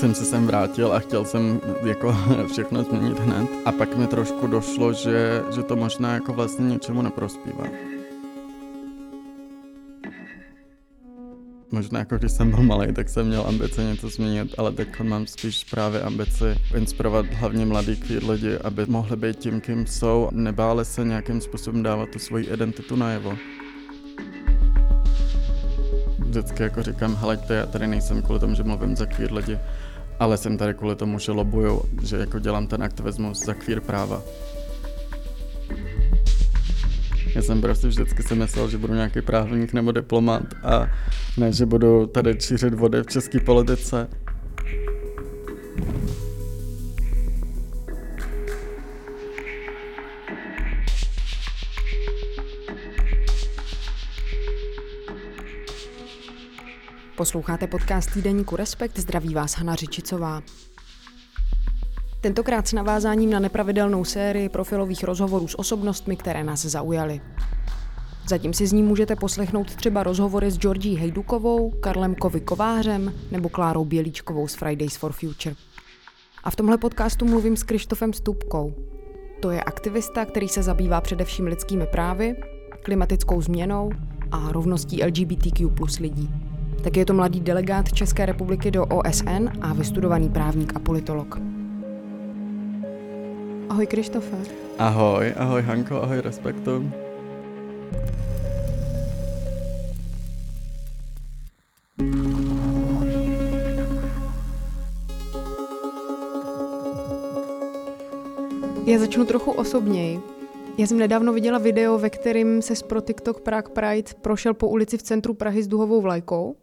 jsem se sem vrátil a chtěl jsem jako všechno změnit hned. A pak mi trošku došlo, že, že to možná jako vlastně něčemu neprospívá. Možná jako když jsem byl malý, tak jsem měl ambice něco změnit, ale teď mám spíš právě ambici inspirovat hlavně mladý queer lidi, aby mohli být tím, kým jsou, nebáli se nějakým způsobem dávat tu svoji identitu najevo vždycky jako říkám, heleďte, já tady nejsem kvůli tomu, že mluvím za queer lidi, ale jsem tady kvůli tomu, že lobuju, že jako dělám ten aktivismus za queer práva. Já jsem prostě vždycky si myslel, že budu nějaký právník nebo diplomat a ne, že budu tady čířit vody v české politice. Posloucháte podcast týdeníku Respekt, zdraví vás Hana Řičicová. Tentokrát s navázáním na nepravidelnou sérii profilových rozhovorů s osobnostmi, které nás zaujaly. Zatím si z ní můžete poslechnout třeba rozhovory s Georgií Hejdukovou, Karlem Kovy Kovářem nebo Klárou Bělíčkovou z Fridays for Future. A v tomhle podcastu mluvím s Krištofem Stupkou. To je aktivista, který se zabývá především lidskými právy, klimatickou změnou a rovností LGBTQ plus lidí. Tak je to mladý delegát České republiky do OSN a vystudovaný právník a politolog. Ahoj Krištofe. Ahoj, ahoj Hanko, ahoj Respektu. Já začnu trochu osobněji. Já jsem nedávno viděla video, ve kterém se pro TikTok Prague Pride prošel po ulici v centru Prahy s duhovou vlajkou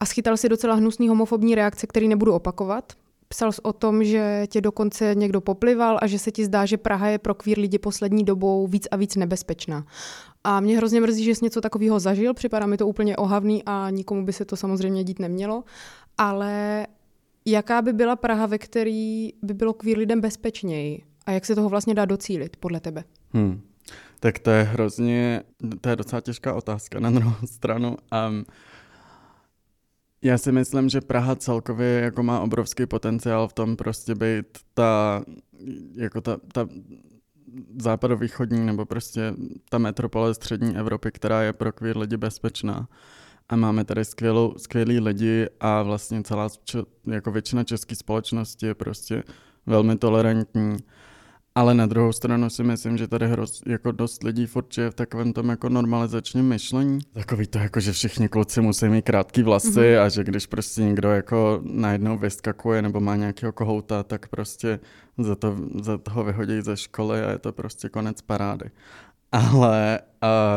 a schytal si docela hnusný homofobní reakce, který nebudu opakovat. Psal jsi o tom, že tě dokonce někdo poplival a že se ti zdá, že Praha je pro kvír lidi poslední dobou víc a víc nebezpečná. A mě hrozně mrzí, že jsi něco takového zažil, připadá mi to úplně ohavný a nikomu by se to samozřejmě dít nemělo. Ale jaká by byla Praha, ve který by bylo kvír lidem bezpečněji? A jak se toho vlastně dá docílit, podle tebe? Hmm. Tak to je hrozně, to je docela těžká otázka na druhou stranu. Um, já si myslím, že Praha celkově jako má obrovský potenciál v tom prostě být ta, jako ta, ta západovýchodní nebo prostě ta metropole střední Evropy, která je pro queer lidi bezpečná. A máme tady skvělou, skvělý lidi a vlastně celá, jako většina české společnosti je prostě velmi tolerantní. Ale na druhou stranu si myslím, že tady hroz, jako dost lidí furt je v takovém tom jako normalizačním myšlení. Takový to jako, že všichni kluci musí mít krátký vlasy mm-hmm. a že když prostě někdo jako najednou vyskakuje nebo má nějakého kohouta, tak prostě za, to, za toho vyhodí ze školy a je to prostě konec parády. Ale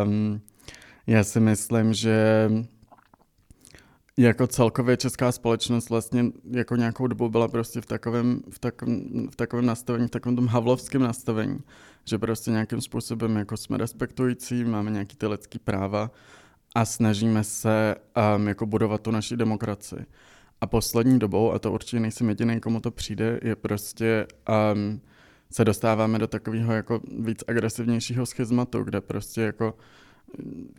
um, já si myslím, že jako celkově česká společnost vlastně jako nějakou dobu byla prostě v takovém, v takovém, v takovém nastavení, v takovém tom havlovském nastavení, že prostě nějakým způsobem jako jsme respektující, máme nějaký ty lidský práva a snažíme se um, jako budovat tu naši demokracii. A poslední dobou, a to určitě nejsem jediný, komu to přijde, je prostě um, se dostáváme do takového jako víc agresivnějšího schizmatu, kde prostě jako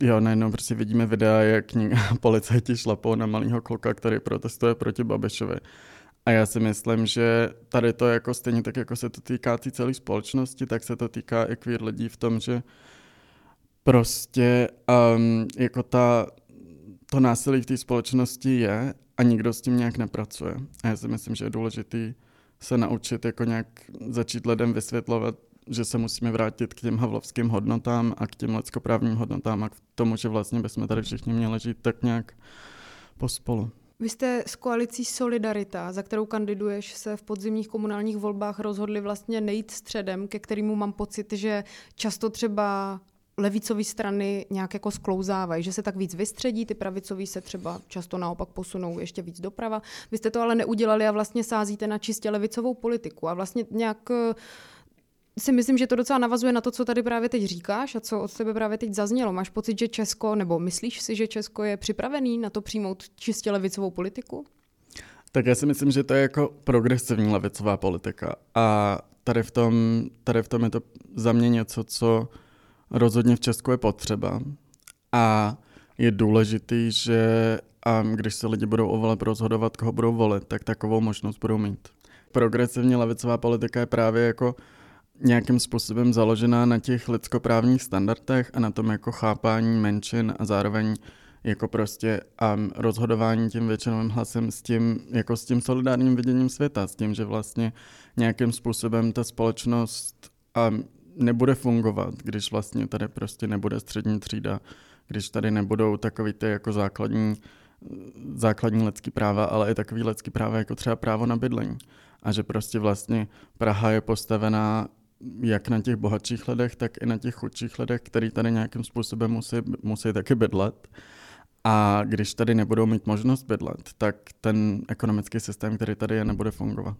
jo, najednou prostě vidíme videa, jak policajti šlapou na malého kluka, který protestuje proti Babišovi. A já si myslím, že tady to jako stejně tak, jako se to týká té celé společnosti, tak se to týká i queer lidí v tom, že prostě um, jako ta, to násilí v té společnosti je a nikdo s tím nějak nepracuje. A já si myslím, že je důležitý se naučit jako nějak začít lidem vysvětlovat, že se musíme vrátit k těm havlovským hodnotám a k těm lidskoprávním hodnotám a k tomu, že vlastně bychom tady všichni měli žít tak nějak pospolu. Vy jste s koalicí Solidarita, za kterou kandiduješ, se v podzimních komunálních volbách rozhodli vlastně nejít středem, ke kterému mám pocit, že často třeba levicové strany nějak jako sklouzávají, že se tak víc vystředí, ty pravicové se třeba často naopak posunou ještě víc doprava. Vy jste to ale neudělali a vlastně sázíte na čistě levicovou politiku a vlastně nějak si myslím, že to docela navazuje na to, co tady právě teď říkáš a co od tebe právě teď zaznělo. Máš pocit, že Česko, nebo myslíš si, že Česko je připravený na to přijmout čistě levicovou politiku? Tak já si myslím, že to je jako progresivní levicová politika. A tady v tom, tady v tom je to za mě něco, co rozhodně v Česku je potřeba. A je důležitý, že a když se lidi budou o rozhodovat, koho budou volit, tak takovou možnost budou mít. Progresivní levicová politika je právě jako nějakým způsobem založená na těch lidskoprávních standardech a na tom jako chápání menšin a zároveň jako prostě um, rozhodování tím většinovým hlasem s tím, jako s tím solidárním viděním světa, s tím, že vlastně nějakým způsobem ta společnost um, nebude fungovat, když vlastně tady prostě nebude střední třída, když tady nebudou takový ty jako základní, základní lidský práva, ale i takový lidský práva jako třeba právo na bydlení. A že prostě vlastně Praha je postavená jak na těch bohatších lidech, tak i na těch chudších lidech, který tady nějakým způsobem musí, musí taky bydlet. A když tady nebudou mít možnost bydlet, tak ten ekonomický systém, který tady je, nebude fungovat.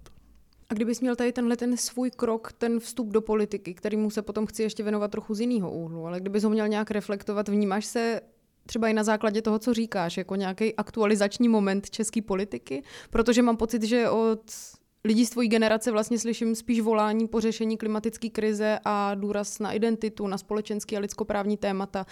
A kdybys měl tady tenhle ten svůj krok, ten vstup do politiky, který mu se potom chci ještě věnovat trochu z jiného úhlu, ale kdybys ho měl nějak reflektovat, vnímáš se třeba i na základě toho, co říkáš, jako nějaký aktualizační moment české politiky? Protože mám pocit, že od lidí z tvojí generace vlastně slyším spíš volání po řešení klimatické krize a důraz na identitu, na společenský a lidskoprávní témata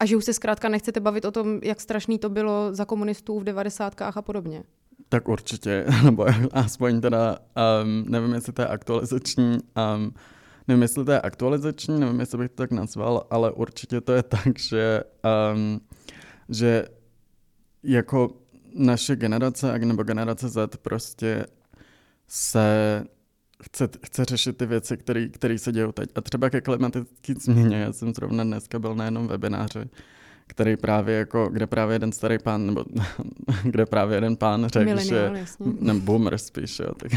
a že už se zkrátka nechcete bavit o tom, jak strašný to bylo za komunistů v devadesátkách a podobně. Tak určitě, nebo aspoň teda, um, nevím, jestli to je aktualizační, um, nevím, jestli to je aktualizační, nevím, jestli bych to tak nazval, ale určitě to je tak, že, um, že jako naše generace, nebo generace Z prostě se chce, chce řešit ty věci, které se dějí teď. A třeba ke klimatické změně, já jsem zrovna dneska byl na jednom webináři, který právě jako, kde právě jeden starý pán, nebo kde právě jeden pán řekl, že, ne, boomer spíš, jo, tak,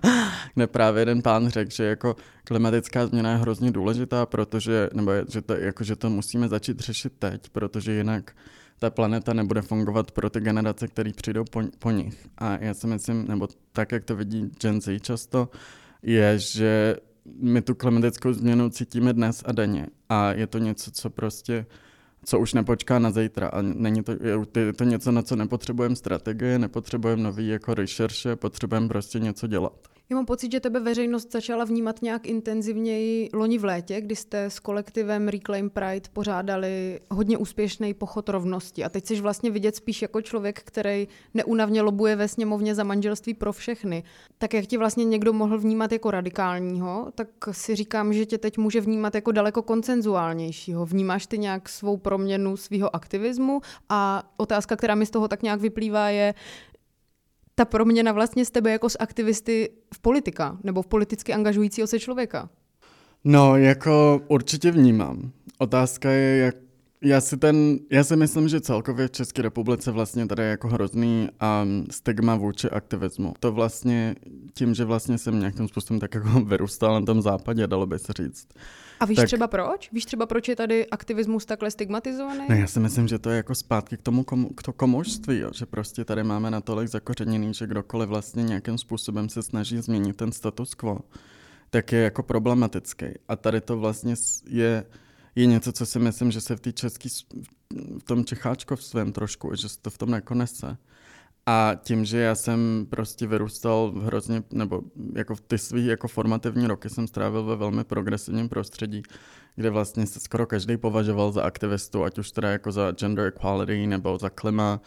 kde právě jeden pán řekl, že jako klimatická změna je hrozně důležitá, protože, nebo je, že, to, jako, že to musíme začít řešit teď, protože jinak ta planeta nebude fungovat pro ty generace, které přijdou po, po nich. A já si myslím, nebo tak, jak to vidí Gen Z často, je, že my tu klimatickou změnu cítíme dnes a denně. A je to něco, co prostě co už nepočká na zítra. A není to, je to něco, na co nepotřebujeme strategie, nepotřebujeme nový jako rešerše, potřebujeme prostě něco dělat. Já mám pocit, že tebe veřejnost začala vnímat nějak intenzivněji loni v létě, kdy jste s kolektivem Reclaim Pride pořádali hodně úspěšný pochod rovnosti. A teď jsi vlastně vidět spíš jako člověk, který neunavně lobuje ve sněmovně za manželství pro všechny. Tak jak tě vlastně někdo mohl vnímat jako radikálního, tak si říkám, že tě teď může vnímat jako daleko koncenzuálnějšího. Vnímáš ty nějak svou proměnu svého aktivismu? A otázka, která mi z toho tak nějak vyplývá, je, ta proměna vlastně z tebe jako z aktivisty v politika nebo v politicky angažujícího se člověka? No, jako určitě vnímám. Otázka je, jak já si, ten, já si myslím, že celkově v České republice vlastně tady je jako hrozný um, stigma vůči aktivismu. To vlastně tím, že vlastně jsem nějakým způsobem tak jako vyrůstal na tom západě, dalo by se říct. A víš tak... třeba proč? Víš třeba proč je tady aktivismus takhle stigmatizovaný? Ne, já si myslím, že to je jako zpátky k tomu komu, k to komužství, jo? že prostě tady máme natolik zakořeněný, že kdokoliv vlastně nějakým způsobem se snaží změnit ten status quo, tak je jako problematický. A tady to vlastně je je něco, co si myslím, že se v té české, v tom Čecháčkovstvém trošku, že se to v tom jako nese. A tím, že já jsem prostě vyrůstal v hrozně, nebo jako v ty svý jako formativní roky jsem strávil ve velmi progresivním prostředí, kde vlastně se skoro každý považoval za aktivistu, ať už teda jako za gender equality nebo za klima,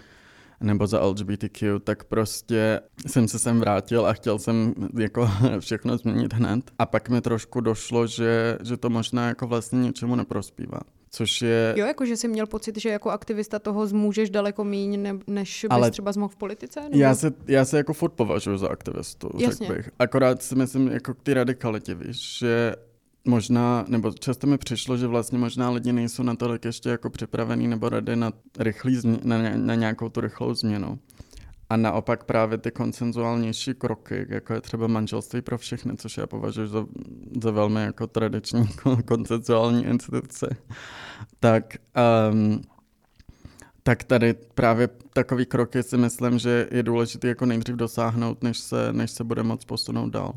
nebo za LGBTQ, tak prostě jsem se sem vrátil a chtěl jsem jako všechno změnit hned. A pak mi trošku došlo, že, že to možná jako vlastně něčemu neprospívá. Což je... Jo, jako že jsi měl pocit, že jako aktivista toho zmůžeš daleko míň, ne, než bys Ale třeba zmohl v politice? Nebo? Já, se, já se jako furt považuji za aktivistu, Jasně. řekl bych. Akorát si myslím jako k té radikalitě, víš, že možná, nebo často mi přišlo, že vlastně možná lidi nejsou natolik ještě jako připravený nebo rady na, rychlý změ, na, na nějakou tu rychlou změnu. A naopak právě ty koncenzuálnější kroky, jako je třeba manželství pro všechny, což já považuji za, za velmi jako tradiční koncenzuální instituce, tak, um, tak tady právě takový kroky si myslím, že je důležité jako nejdřív dosáhnout, než se, než se bude moc posunout dál.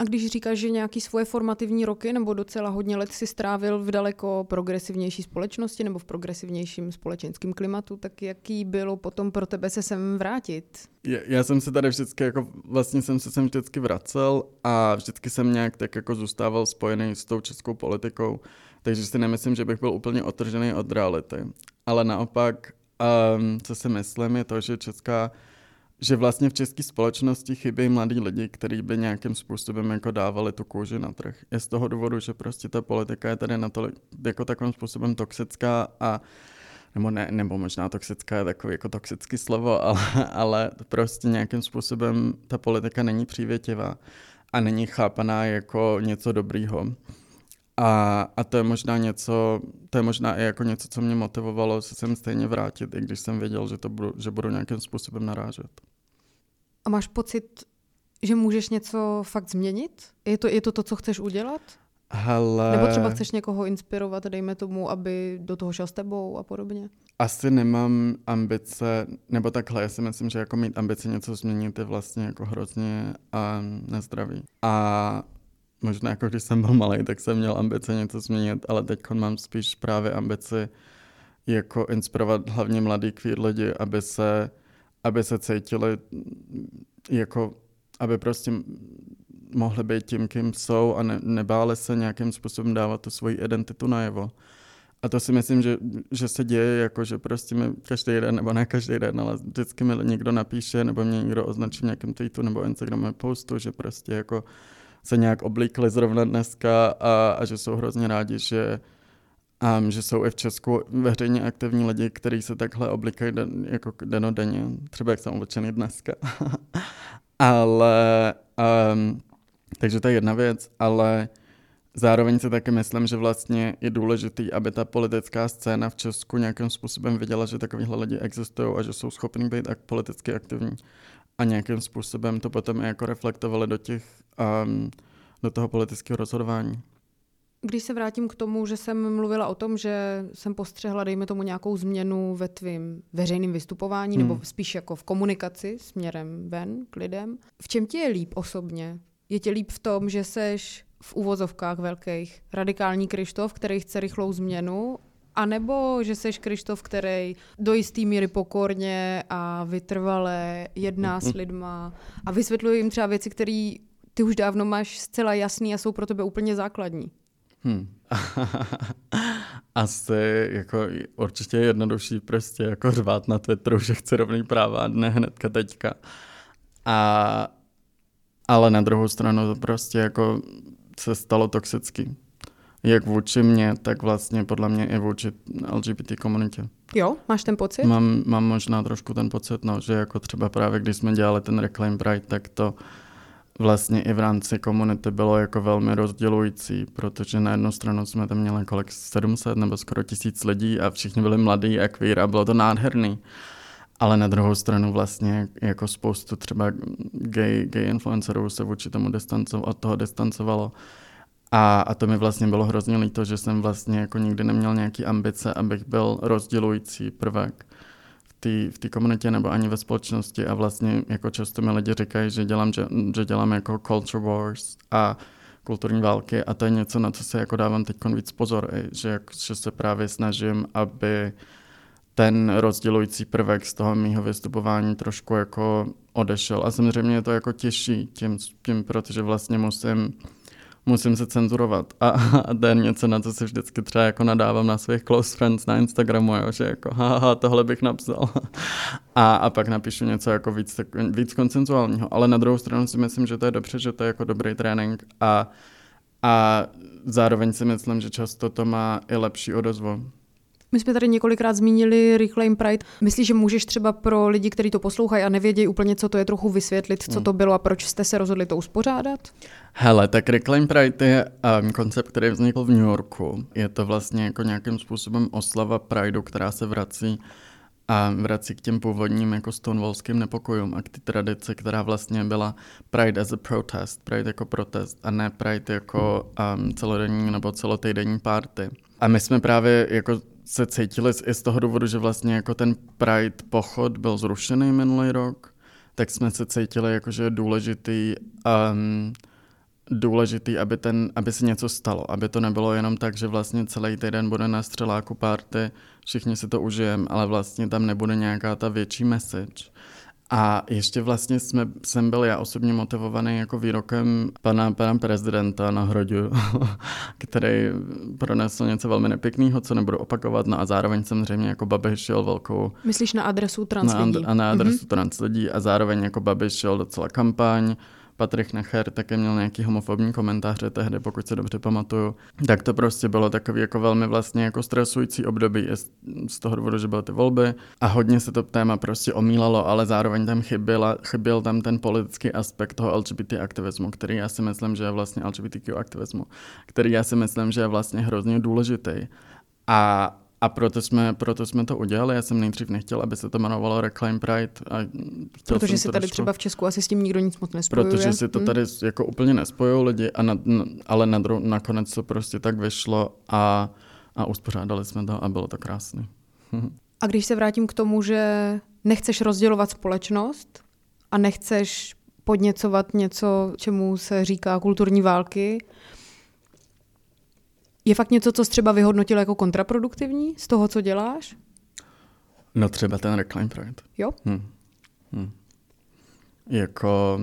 A když říkáš, že nějaký svoje formativní roky nebo docela hodně let si strávil v daleko progresivnější společnosti nebo v progresivnějším společenském klimatu, tak jaký bylo potom pro tebe se sem vrátit? Já, já jsem se tady vždycky jako, vlastně jsem se sem vždycky vracel a vždycky jsem nějak tak jako zůstával spojený s tou českou politikou, takže si nemyslím, že bych byl úplně otržený od reality. Ale naopak, um, co si myslím, je to, že česká že vlastně v české společnosti chybí mladí lidi, kteří by nějakým způsobem jako dávali tu kůži na trh. Je z toho důvodu, že prostě ta politika je tady natolik, jako takovým způsobem toxická a nebo ne, nebo možná toxická je takový jako toxický slovo, ale, ale prostě nějakým způsobem ta politika není přívětivá a není chápaná jako něco dobrýho. A, a to je možná něco, to je možná i jako něco, co mě motivovalo se sem stejně vrátit, i když jsem věděl, že, to budu, že budu nějakým způsobem narážet. A máš pocit, že můžeš něco fakt změnit? Je to, je to to, co chceš udělat? Hele... Nebo třeba chceš někoho inspirovat, dejme tomu, aby do toho šel s tebou a podobně? Asi nemám ambice, nebo takhle, já si myslím, že jako mít ambice něco změnit je vlastně jako hrozně a nezdravý. A možná jako když jsem byl malý, tak jsem měl ambice něco změnit, ale teď mám spíš právě ambici jako inspirovat hlavně mladý queer lidi, aby se, aby se cítili jako, aby prostě mohli být tím, kým jsou a ne, nebáli se nějakým způsobem dávat tu svoji identitu najevo. A to si myslím, že, že se děje, jako že prostě mi každý den, nebo ne každý den, ale vždycky mi někdo napíše, nebo mě někdo označí v nějakém tweetu nebo Instagramu postu, že prostě jako se nějak oblíkli zrovna dneska a, a že jsou hrozně rádi, že, um, že jsou i v Česku veřejně aktivní lidi, kteří se takhle oblíkají den, jako denodenně, třeba jak jsem oblečený dneska. ale, um, takže to je jedna věc, ale zároveň si taky myslím, že vlastně je důležitý, aby ta politická scéna v Česku nějakým způsobem viděla, že takovýhle lidi existují a že jsou schopni být politicky aktivní a nějakým způsobem to potom i jako reflektovali do těch, um, do toho politického rozhodování. Když se vrátím k tomu, že jsem mluvila o tom, že jsem postřehla, dejme tomu, nějakou změnu ve tvým veřejným vystupování, hmm. nebo spíš jako v komunikaci směrem ven k lidem. V čem ti je líp osobně? Je ti líp v tom, že seš v uvozovkách velkých radikální Krištof, který chce rychlou změnu, a nebo že seš Krištof, který do jistý míry pokorně a vytrvale jedná s lidma a vysvětluje jim třeba věci, které ty už dávno máš zcela jasný a jsou pro tebe úplně základní. Hmm. Asi jako určitě je jednodušší prostě jako řvát na Twitteru, že chce rovný práva, ne hnedka teďka. A, ale na druhou stranu to prostě jako se stalo toxický jak vůči mě, tak vlastně podle mě i vůči LGBT komunitě. Jo, máš ten pocit? Mám, mám možná trošku ten pocit, no, že jako třeba právě když jsme dělali ten Reclaim Pride, tak to vlastně i v rámci komunity bylo jako velmi rozdělující, protože na jednu stranu jsme tam měli kolik 700 nebo skoro tisíc lidí a všichni byli mladí a queer a bylo to nádherný. Ale na druhou stranu vlastně jako spoustu třeba gay, gay influencerů se vůči tomu distanco, od toho distancovalo. A, a to mi vlastně bylo hrozně líto, že jsem vlastně jako nikdy neměl nějaký ambice, abych byl rozdělující prvek v té komunitě nebo ani ve společnosti a vlastně jako často mi lidi říkají, že dělám, že, že dělám jako culture wars a kulturní války a to je něco, na co se jako dávám teď víc pozor, že, že se právě snažím, aby ten rozdělující prvek z toho mýho vystupování trošku jako odešel. A samozřejmě je to jako těžší tím, tím protože vlastně musím musím se cenzurovat. A, a to je něco, na co si vždycky třeba jako nadávám na svých close friends na Instagramu, jo, že jako haha, tohle bych napsal. A, a pak napíšu něco jako víc, tak, víc koncenzuálního. Ale na druhou stranu si myslím, že to je dobře, že to je jako dobrý trénink a, a zároveň si myslím, že často to má i lepší odozvu. My jsme tady několikrát zmínili Reclaim Pride. Myslíš, že můžeš třeba pro lidi, kteří to poslouchají a nevědějí úplně, co to je, trochu vysvětlit, co hmm. to bylo a proč jste se rozhodli to uspořádat? Hele, tak Reclaim Pride je um, koncept, který vznikl v New Yorku. Je to vlastně jako nějakým způsobem oslava Prideu, která se vrací a vrací k těm původním jako stonewallským nepokojům a k ty tradici, která vlastně byla Pride as a protest, Pride jako protest a ne Pride jako um, celodenní nebo celotejdenní party. A my jsme právě jako se cítili i z toho důvodu, že vlastně jako ten Pride pochod byl zrušený minulý rok, tak jsme se cítili jako, že je důležitý um, důležitý, aby, ten, aby se něco stalo, aby to nebylo jenom tak, že vlastně celý týden bude na střeláku party, všichni si to užijeme, ale vlastně tam nebude nějaká ta větší message. A ještě vlastně jsme, jsem byl já osobně motivovaný jako výrokem pana, pana prezidenta na Hrodu, který pronesl něco velmi nepěkného, co nebudu opakovat, no a zároveň samozřejmě jako Babiš šel velkou... Myslíš na adresu trans lidí? Na, a na adresu mm-hmm. trans lidí a zároveň jako Babiš šel docela kampaň, Patrik Nacher také měl nějaký homofobní komentáře tehdy, pokud se dobře pamatuju. Tak to prostě bylo takový jako velmi vlastně jako stresující období z toho důvodu, že byly ty volby a hodně se to téma prostě omílalo, ale zároveň tam chyběla, chyběl tam ten politický aspekt toho LGBT aktivismu, který já si myslím, že je vlastně LGBTQ aktivismu, který já si myslím, že je vlastně hrozně důležitý. A a proto jsme, proto jsme to udělali. Já jsem nejdřív nechtěl, aby se to jmenovalo Reclaim Pride. A protože si tady trošku, třeba v Česku asi s tím nikdo nic moc nespojuje. Protože si to hmm. tady jako úplně nespojují lidi, a na, ale na dru, nakonec to prostě tak vyšlo a, a uspořádali jsme to a bylo to krásné. a když se vrátím k tomu, že nechceš rozdělovat společnost a nechceš podněcovat něco, čemu se říká kulturní války, je fakt něco, co jsi třeba vyhodnotil jako kontraproduktivní z toho, co děláš? No třeba ten Reclaim Pride. Jo? Hm. Hm. Jako,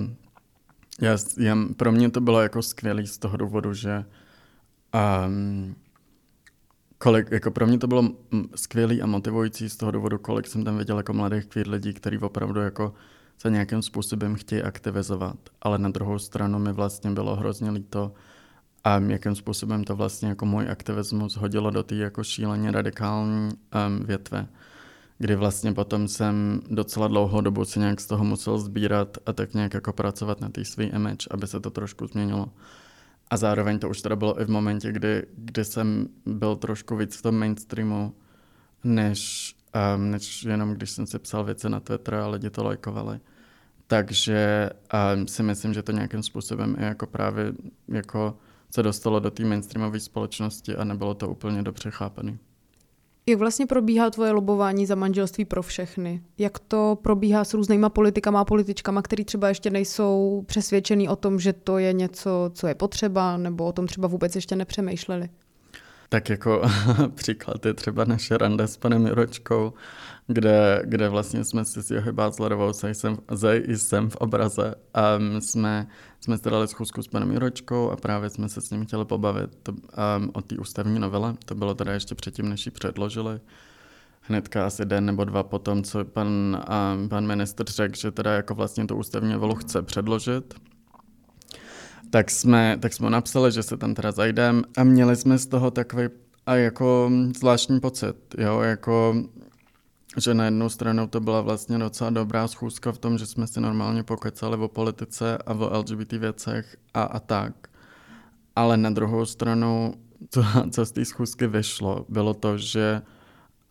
já, já, pro mě to bylo jako skvělý z toho důvodu, že um, kolik, jako pro mě to bylo skvělý a motivující z toho důvodu, kolik jsem tam viděl jako mladých queer lidí, kteří opravdu jako se nějakým způsobem chtějí aktivizovat, ale na druhou stranu mi vlastně bylo hrozně líto, a jakým způsobem to vlastně jako můj aktivismus hodilo do té jako šíleně radikální um, větve, kdy vlastně potom jsem docela dlouhou dobu si nějak z toho musel sbírat a tak nějak jako pracovat na té svý image, aby se to trošku změnilo. A zároveň to už teda bylo i v momentě, kdy, kdy jsem byl trošku víc v tom mainstreamu, než, um, než jenom když jsem si psal věci na Twitter a lidi to lajkovali. Takže um, si myslím, že to nějakým způsobem je jako právě jako se dostalo do té mainstreamové společnosti a nebylo to úplně dobře chápané. Jak vlastně probíhá tvoje lobování za manželství pro všechny? Jak to probíhá s různýma politikama a političkama, který třeba ještě nejsou přesvědčený o tom, že to je něco, co je potřeba, nebo o tom třeba vůbec ještě nepřemýšleli? Tak jako příklad je třeba naše rande s panem Juročkou, kde, kde vlastně jsme si s Johy Bázlerovou, jsem, zej jsem v obraze, a jsme, jsme si dali schůzku s panem Juročkou a právě jsme se s ním chtěli pobavit to, um, o té ústavní novele. To bylo teda ještě předtím, než ji předložili. Hnedka asi den nebo dva potom, co pan, um, pan ministr řekl, že teda jako vlastně tu ústavní novelu chce předložit tak jsme, tak jsme napsali, že se tam teda zajdem a měli jsme z toho takový a jako zvláštní pocit, jo, jako že na jednu stranu to byla vlastně docela dobrá schůzka v tom, že jsme si normálně pokecali o politice a o LGBT věcech a, a tak. Ale na druhou stranu, co, co z té schůzky vyšlo, bylo to, že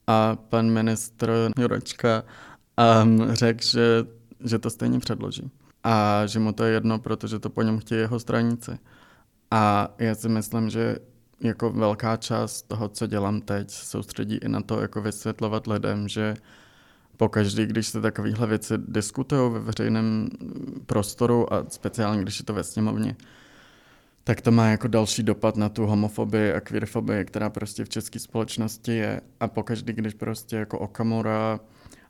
a pan ministr Jurečka um, řekl, že, že to stejně předloží a že mu to je jedno, protože to po něm chtějí jeho stranici. A já si myslím, že jako velká část toho, co dělám teď, soustředí i na to, jako vysvětlovat lidem, že pokaždý, když se takovéhle věci diskutují ve veřejném prostoru a speciálně, když je to ve sněmovně, tak to má jako další dopad na tu homofobii a queerfobii, která prostě v české společnosti je. A pokaždý, když prostě jako Okamura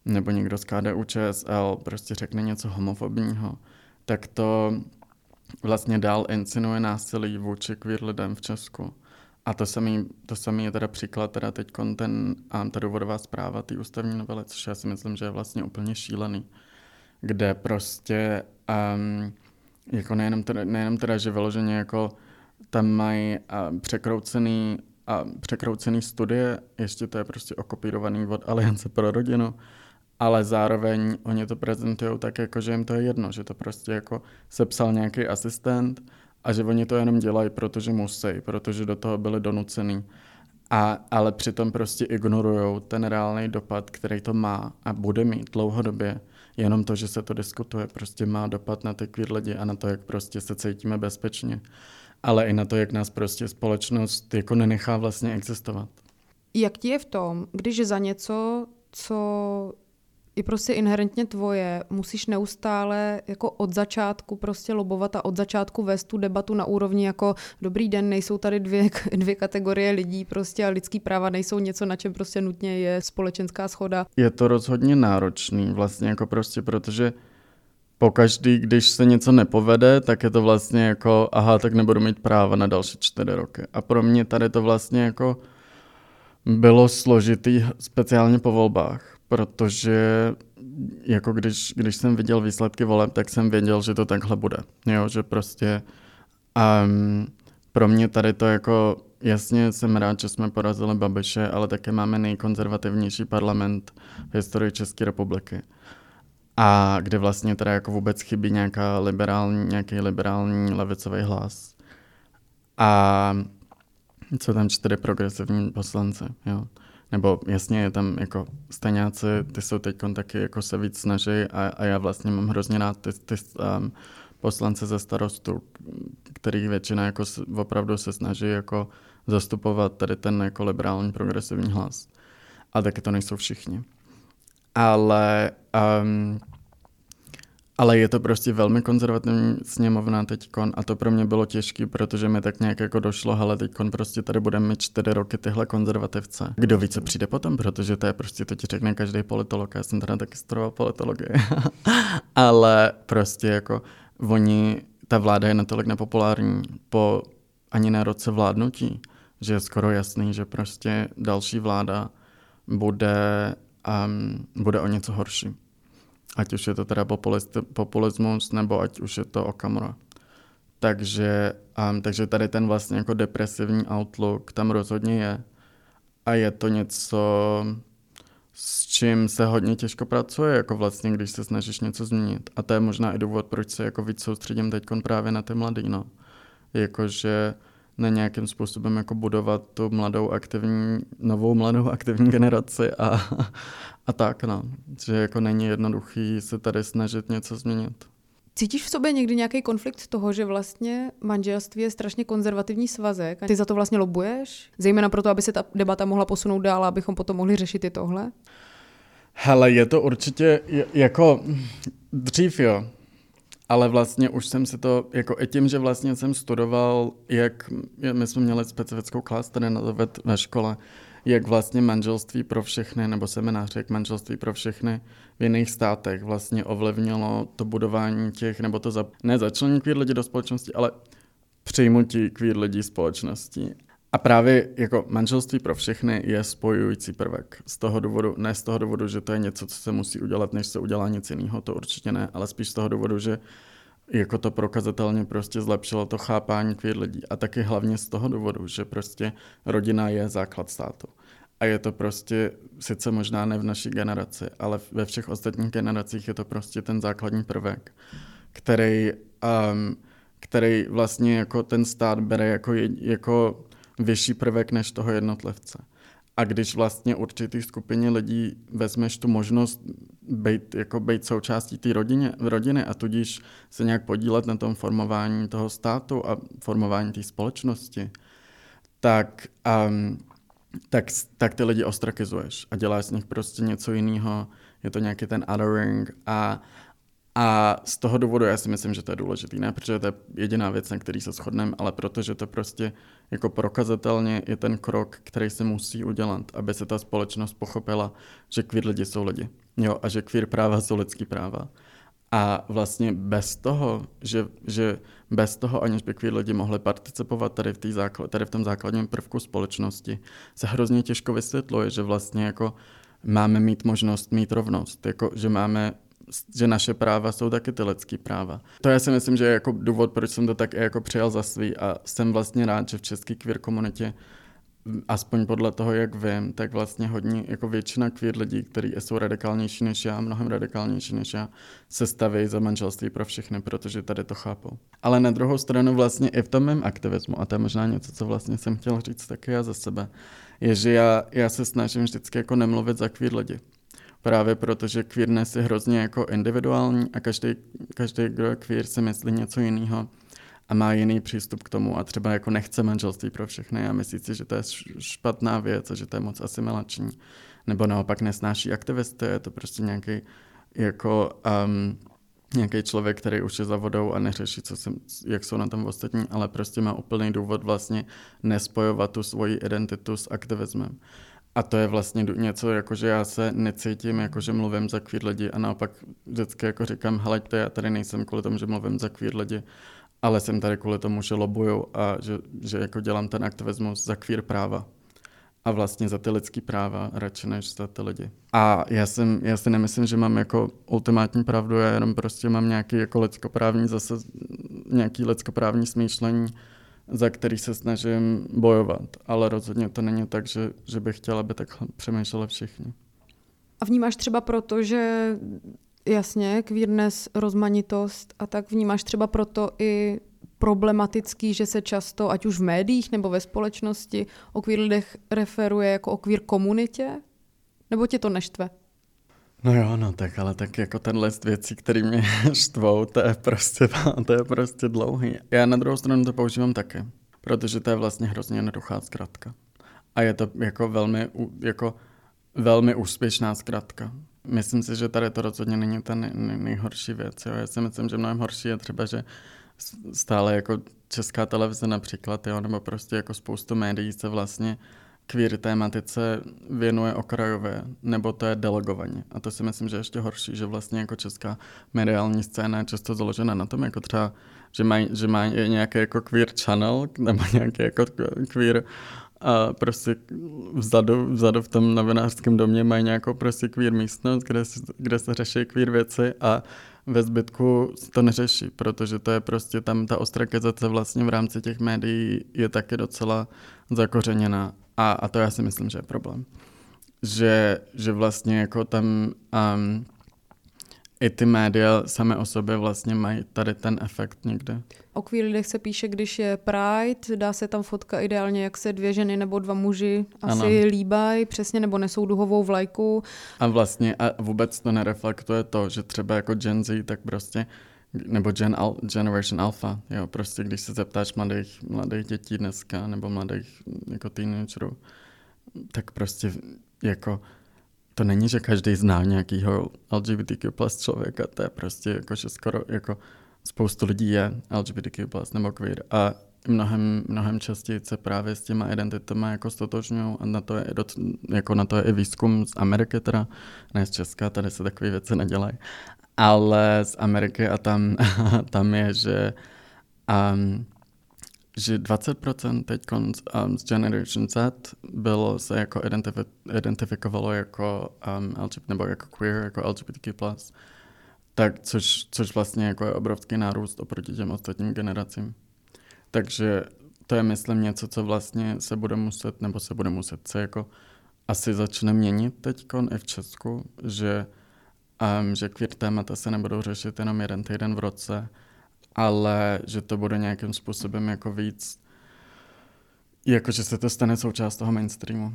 nebo někdo z KDU ČSL prostě řekne něco homofobního, tak to vlastně dál incinuje násilí vůči queer lidem v Česku. A to samý, to samý je teda příklad, teda teď ten, a ta důvodová zpráva té ústavní novely, což já si myslím, že je vlastně úplně šílený, kde prostě um, jako nejenom teda, nejenom teda, že vyloženě jako tam mají uh, překroucený, a překroucený studie, ještě to je prostě okopírovaný od Aliance pro rodinu, ale zároveň oni to prezentují tak, jako že jim to je jedno, že to prostě jako sepsal nějaký asistent a že oni to jenom dělají, protože musí, protože do toho byli donucený. A, ale přitom prostě ignorují ten reálný dopad, který to má a bude mít dlouhodobě. Jenom to, že se to diskutuje, prostě má dopad na ty queer lidi a na to, jak prostě se cítíme bezpečně. Ale i na to, jak nás prostě společnost jako nenechá vlastně existovat. Jak ti je v tom, když za něco, co je prostě inherentně tvoje, musíš neustále jako od začátku prostě lobovat a od začátku vést tu debatu na úrovni jako dobrý den, nejsou tady dvě, dvě kategorie lidí prostě a lidský práva nejsou něco, na čem prostě nutně je společenská schoda. Je to rozhodně náročný vlastně jako prostě, protože pokaždý, když se něco nepovede, tak je to vlastně jako, aha, tak nebudu mít práva na další čtyři roky. A pro mě tady to vlastně jako bylo složitý speciálně po volbách, protože jako když, když jsem viděl výsledky voleb, tak jsem věděl, že to takhle bude. Jo, že prostě um, pro mě tady to jako, jasně jsem rád, že jsme porazili Babiše, ale také máme nejkonzervativnější parlament v historii České republiky. A kde vlastně teda jako vůbec chybí nějaká liberální, nějaký liberální levicový hlas. A jsou tam čtyři progresivní poslanci, jo. Nebo jasně je tam jako staňáci, ty jsou teď taky jako se víc snaží a, a já vlastně mám hrozně rád ty, ty um, poslance ze starostu, kterých většina jako opravdu se snaží jako zastupovat tady ten jako liberální progresivní hlas. A taky to nejsou všichni. Ale um, ale je to prostě velmi konzervativní sněmovna teďkon a to pro mě bylo těžké, protože mi tak nějak jako došlo, ale teďkon prostě tady budeme mít čtyři roky tyhle konzervativce. Kdo ví, co přijde potom, protože to je prostě, to ti řekne každý politolog, já jsem teda taky studoval politologii, ale prostě jako oni, ta vláda je natolik nepopulární po ani na roce vládnutí, že je skoro jasný, že prostě další vláda bude, um, bude o něco horší. Ať už je to teda populismus, nebo ať už je to Okamura. Takže, um, takže tady ten vlastně jako depresivní outlook tam rozhodně je. A je to něco, s čím se hodně těžko pracuje, jako vlastně, když se snažíš něco změnit. A to je možná i důvod, proč se jako víc soustředím teď právě na ty mladý, no. Jakože na nějakým způsobem jako budovat tu mladou aktivní, novou mladou aktivní generaci a, a tak, no. Že jako není jednoduchý se tady snažit něco změnit. Cítíš v sobě někdy nějaký konflikt toho, že vlastně manželství je strašně konzervativní svazek a ty za to vlastně lobuješ? Zejména proto, aby se ta debata mohla posunout dál, abychom potom mohli řešit i tohle? Hele, je to určitě jako dřív jo, ale vlastně už jsem si to, jako i tím, že vlastně jsem studoval, jak, my jsme měli specifickou klas tady na ve škole, jak vlastně manželství pro všechny, nebo seminář, jak manželství pro všechny v jiných státech vlastně ovlivnilo to budování těch, nebo to za, ne začlení queer lidi do společnosti, ale přijmutí queer lidí společnosti. A právě jako manželství pro všechny je spojující prvek. Z toho důvodu, ne z toho důvodu, že to je něco, co se musí udělat, než se udělá nic jiného, to určitě ne, ale spíš z toho důvodu, že jako to prokazatelně prostě zlepšilo to chápání queer lidí. A taky hlavně z toho důvodu, že prostě rodina je základ státu. A je to prostě, sice možná ne v naší generaci, ale ve všech ostatních generacích je to prostě ten základní prvek, který, um, který vlastně jako ten stát bere jako, jako vyšší prvek než toho jednotlivce. A když vlastně určitý skupině lidí vezmeš tu možnost být, jako být součástí té rodiny, rodiny a tudíž se nějak podílet na tom formování toho státu a formování té společnosti, tak, um, tak, tak ty lidi ostrakizuješ a děláš z nich prostě něco jiného. Je to nějaký ten othering a, a z toho důvodu já si myslím, že to je důležitý, ne protože to je jediná věc, na který se shodneme, ale protože to prostě jako prokazatelně je ten krok, který se musí udělat, aby se ta společnost pochopila, že queer lidi jsou lidi. Jo, a že queer práva jsou lidský práva. A vlastně bez toho, že, že bez toho, aniž by queer lidi mohli participovat tady v, tý základ, tady v tom základním prvku společnosti, se hrozně těžko vysvětluje, že vlastně jako máme mít možnost mít rovnost, jako že máme že naše práva jsou taky ty lidské práva. To já si myslím, že je jako důvod, proč jsem to tak jako přijal za svý a jsem vlastně rád, že v české queer komunitě aspoň podle toho, jak vím, tak vlastně hodně, jako většina queer lidí, kteří jsou radikálnější než já, mnohem radikálnější než já, se staví za manželství pro všechny, protože tady to chápou. Ale na druhou stranu vlastně i v tom mém aktivismu, a to je možná něco, co vlastně jsem chtěl říct taky já za sebe, je, že já, já se snažím vždycky jako nemluvit za queer lidi právě protože queerness je hrozně jako individuální a každý, každý, kdo je queer, si myslí něco jiného a má jiný přístup k tomu a třeba jako nechce manželství pro všechny a myslí si, že to je špatná věc a že to je moc asimilační. nebo naopak nesnáší aktivisty, je to prostě nějaký jako um, nějaký člověk, který už je za vodou a neřeší, co jsem, jak jsou na tom ostatní, ale prostě má úplný důvod vlastně nespojovat tu svoji identitu s aktivismem. A to je vlastně něco, jako že já se necítím, jako že mluvím za queer lidi a naopak vždycky jako říkám, heleďte, já tady nejsem kvůli tomu, že mluvím za queer lidi, ale jsem tady kvůli tomu, že lobuju a že, že jako dělám ten aktivismus za queer práva a vlastně za ty lidský práva radši než za ty lidi. A já, jsem, já si nemyslím, že mám jako ultimátní pravdu, já jenom prostě mám nějaký jako lidskoprávní zase, nějaký lidskoprávní smýšlení, za který se snažím bojovat. Ale rozhodně to není tak, že, že bych chtěla, aby tak přemýšleli všichni. A vnímáš třeba proto, že jasně, queerness, rozmanitost a tak vnímáš třeba proto i problematický, že se často, ať už v médiích nebo ve společnosti, o queer lidech referuje jako o queer komunitě? Nebo tě to neštve? No jo, no tak, ale tak jako ten list věcí, který mě štvou, to je prostě, to je prostě dlouhý. Já na druhou stranu to používám taky, protože to je vlastně hrozně jednoduchá zkratka. A je to jako velmi, jako velmi úspěšná zkratka. Myslím si, že tady to rozhodně není ta nej, nejhorší věc. Jo. Já si myslím, že mnohem horší je třeba, že stále jako česká televize například, jo, nebo prostě jako spoustu médií se vlastně queer tématice věnuje okrajově, nebo to je delegovaně. A to si myslím, že je ještě horší, že vlastně jako česká mediální scéna je často založena na tom, jako třeba, že mají že maj nějaký jako queer channel, nebo nějaký jako queer a prostě vzadu, vzadu v tom novinářském domě mají nějakou prostě queer místnost, kde, kde se řeší queer věci a ve zbytku to neřeší, protože to je prostě tam ta ostrakizace vlastně v rámci těch médií je taky docela zakořeněná a, a to já si myslím, že je problém. Že, že vlastně jako tam um, i ty média same o sobě vlastně mají tady ten efekt někde. O queer lidech se píše, když je Pride, dá se tam fotka ideálně, jak se dvě ženy nebo dva muži asi ano. líbají, přesně, nebo nesou duhovou vlajku. A vlastně a vůbec to nereflektuje to, že třeba jako Gen Z, tak prostě nebo Gen Al, Generation Alpha, jo, prostě když se zeptáš mladých, mladých dětí dneska, nebo mladých jako teenagerů, tak prostě jako to není, že každý zná nějakýho LGBTQ plus člověka, to je prostě jako, že skoro jako spoustu lidí je LGBTQ plus nebo queer a mnohem, mnohem častěji se právě s těma identitama jako stotožňují a na to, je, jako na to je i výzkum z Ameriky teda, ne z Česka, tady se takové věci nedělají, ale z Ameriky a tam, tam je, že um, že 20% teď um, z Generation Z bylo se jako identifi- identifikovalo jako um, LGBT, nebo jako queer, jako LGBTQ+. Tak, což, což vlastně jako je obrovský nárůst oproti těm ostatním generacím. Takže to je, myslím, něco, co vlastně se bude muset, nebo se bude muset se jako asi začne měnit teď i v Česku, že, um, že queer témata se nebudou řešit jenom jeden týden v roce, ale že to bude nějakým způsobem jako víc, jako že se to stane součást toho mainstreamu.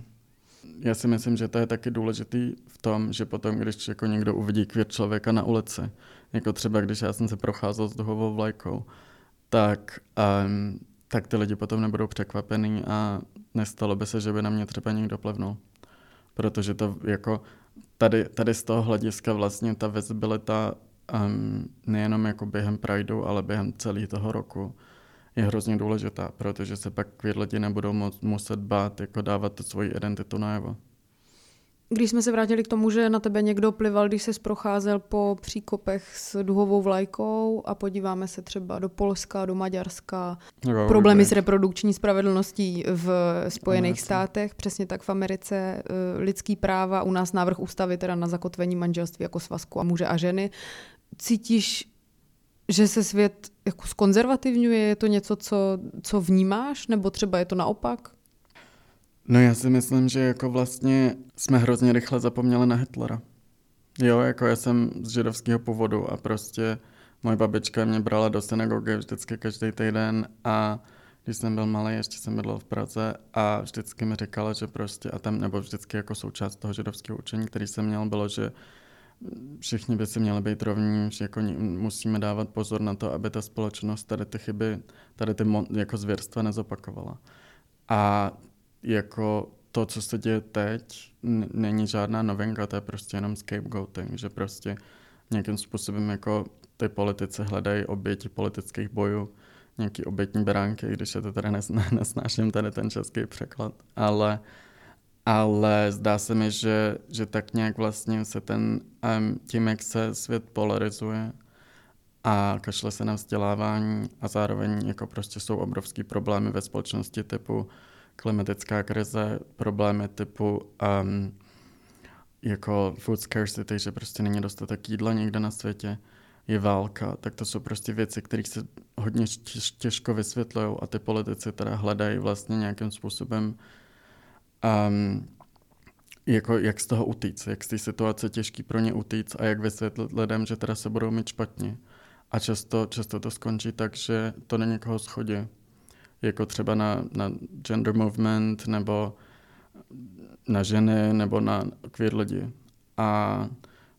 Já si myslím, že to je taky důležitý v tom, že potom, když jako někdo uvidí queer člověka na ulici, jako třeba když já jsem se procházel s duhovou vlajkou, tak, um, tak ty lidi potom nebudou překvapený a nestalo by se, že by na mě třeba někdo plevnul. Protože to jako tady, tady z toho hlediska vlastně ta vizibilita um, nejenom jako během Prideu, ale během celého toho roku je hrozně důležitá, protože se pak lidi nebudou moc, muset bát jako dávat tu svoji identitu najevo. Když jsme se vrátili k tomu, že na tebe někdo plival, když se procházel po příkopech s duhovou vlajkou a podíváme se třeba do Polska, do Maďarska, no, problémy s reprodukční spravedlností v Spojených Americe. státech, přesně tak v Americe, eh, lidský práva, u nás návrh ústavy teda na zakotvení manželství jako svazku a muže a ženy cítíš, že se svět jako skonzervativňuje? Je to něco, co, co vnímáš? Nebo třeba je to naopak? No já si myslím, že jako vlastně jsme hrozně rychle zapomněli na Hitlera. Jo, jako já jsem z židovského původu a prostě moje babička mě brala do synagogy vždycky každý týden a když jsem byl malý, ještě jsem bydlel v Praze a vždycky mi říkala, že prostě, a tam, nebo vždycky jako součást toho židovského učení, který jsem měl, bylo, že všichni by si měli být rovní, že jako musíme dávat pozor na to, aby ta společnost tady ty chyby, tady ty jako zvěrstva nezopakovala. A jako to, co se děje teď, n- není žádná novinka, to je prostě jenom scapegoating, že prostě nějakým způsobem jako ty politici hledají oběti politických bojů, nějaký obětní beránky, když je to teda nes, nesnáším tady ten český překlad, ale, ale zdá se mi, že, že tak nějak vlastně se ten, tím, jak se svět polarizuje a kašle se na vzdělávání a zároveň jako prostě jsou obrovský problémy ve společnosti typu klimatická krize, problémy typu um, jako food scarcity, že prostě není dostatek jídla někde na světě, je válka, tak to jsou prostě věci, které se hodně těžko vysvětlují a ty politici teda hledají vlastně nějakým způsobem um, jako jak z toho utíct, jak z té situace těžký pro ně utíct a jak vysvětlit lidem, že teda se budou mít špatně. A často, často to skončí tak, že to na někoho schodě. Jako třeba na, na gender movement nebo na ženy nebo na queer lidi. A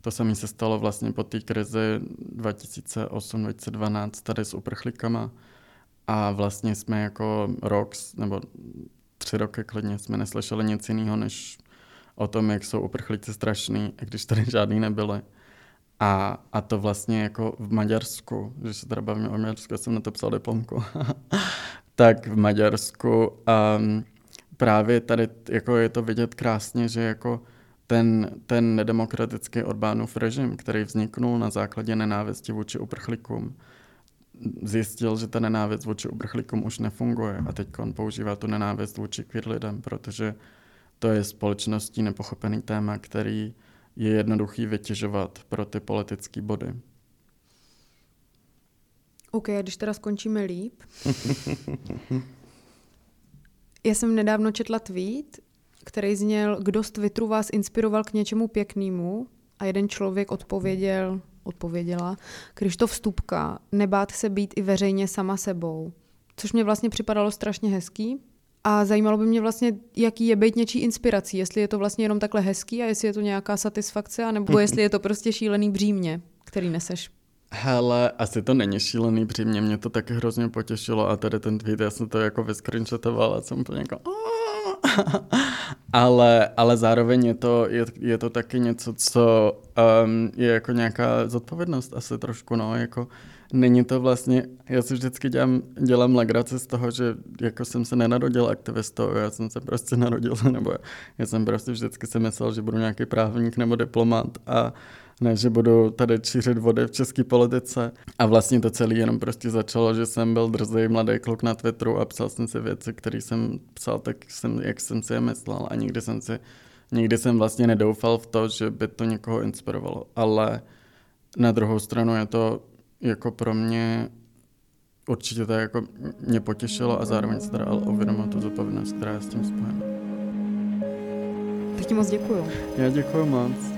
to samé se stalo vlastně po té krizi 2008-2012 tady s uprchlíkama. A vlastně jsme jako rok nebo tři roky klidně jsme neslyšeli nic jiného, než o tom, jak jsou uprchlíci strašný, i když tady žádný nebyli. A, a to vlastně jako v Maďarsku, když se teda bavíme o Maďarsku, já jsem na to psal diplomku, tak v Maďarsku um, právě tady jako je to vidět krásně, že jako ten, ten nedemokratický Orbánův režim, který vzniknul na základě nenávisti vůči uprchlíkům, zjistil, že ta nenávist vůči uprchlíkům už nefunguje a teď on používá tu nenávist vůči queer lidem, protože to je společností nepochopený téma, který je jednoduchý vytěžovat pro ty politické body. OK, a když teda skončíme líp. Já jsem nedávno četla tweet, který zněl, kdo z Twitteru vás inspiroval k něčemu pěknému a jeden člověk odpověděl, odpověděla, když to vstupka, nebát se být i veřejně sama sebou. Což mě vlastně připadalo strašně hezký, a zajímalo by mě vlastně, jaký je být něčí inspirací, jestli je to vlastně jenom takhle hezký a jestli je to nějaká satisfakce, anebo jestli je to prostě šílený břímě, který neseš. Hele, asi to není šílený břímě, mě to taky hrozně potěšilo a tady ten tweet, já jsem to jako vyscreenshotoval a jsem úplně jako ale, ale zároveň je to, je, je to taky něco, co um, je jako nějaká zodpovědnost asi trošku, no, jako není to vlastně, já si vždycky dělám, dělám legraci z toho, že jako jsem se nenarodil aktivistou, já jsem se prostě narodil, nebo já jsem prostě vždycky si myslel, že budu nějaký právník nebo diplomat a ne, že budu tady čířit vody v české politice. A vlastně to celé jenom prostě začalo, že jsem byl drzý mladý kluk na Twitteru a psal jsem si věci, které jsem psal tak, jsem, jak jsem si je myslel a nikdy jsem si Nikdy jsem vlastně nedoufal v to, že by to někoho inspirovalo, ale na druhou stranu je to jako pro mě určitě to jako mě potěšilo a zároveň se teda uvědomil tu zodpovědnost, která je s tím spojena. Tak ti moc děkuju. Já děkuji moc.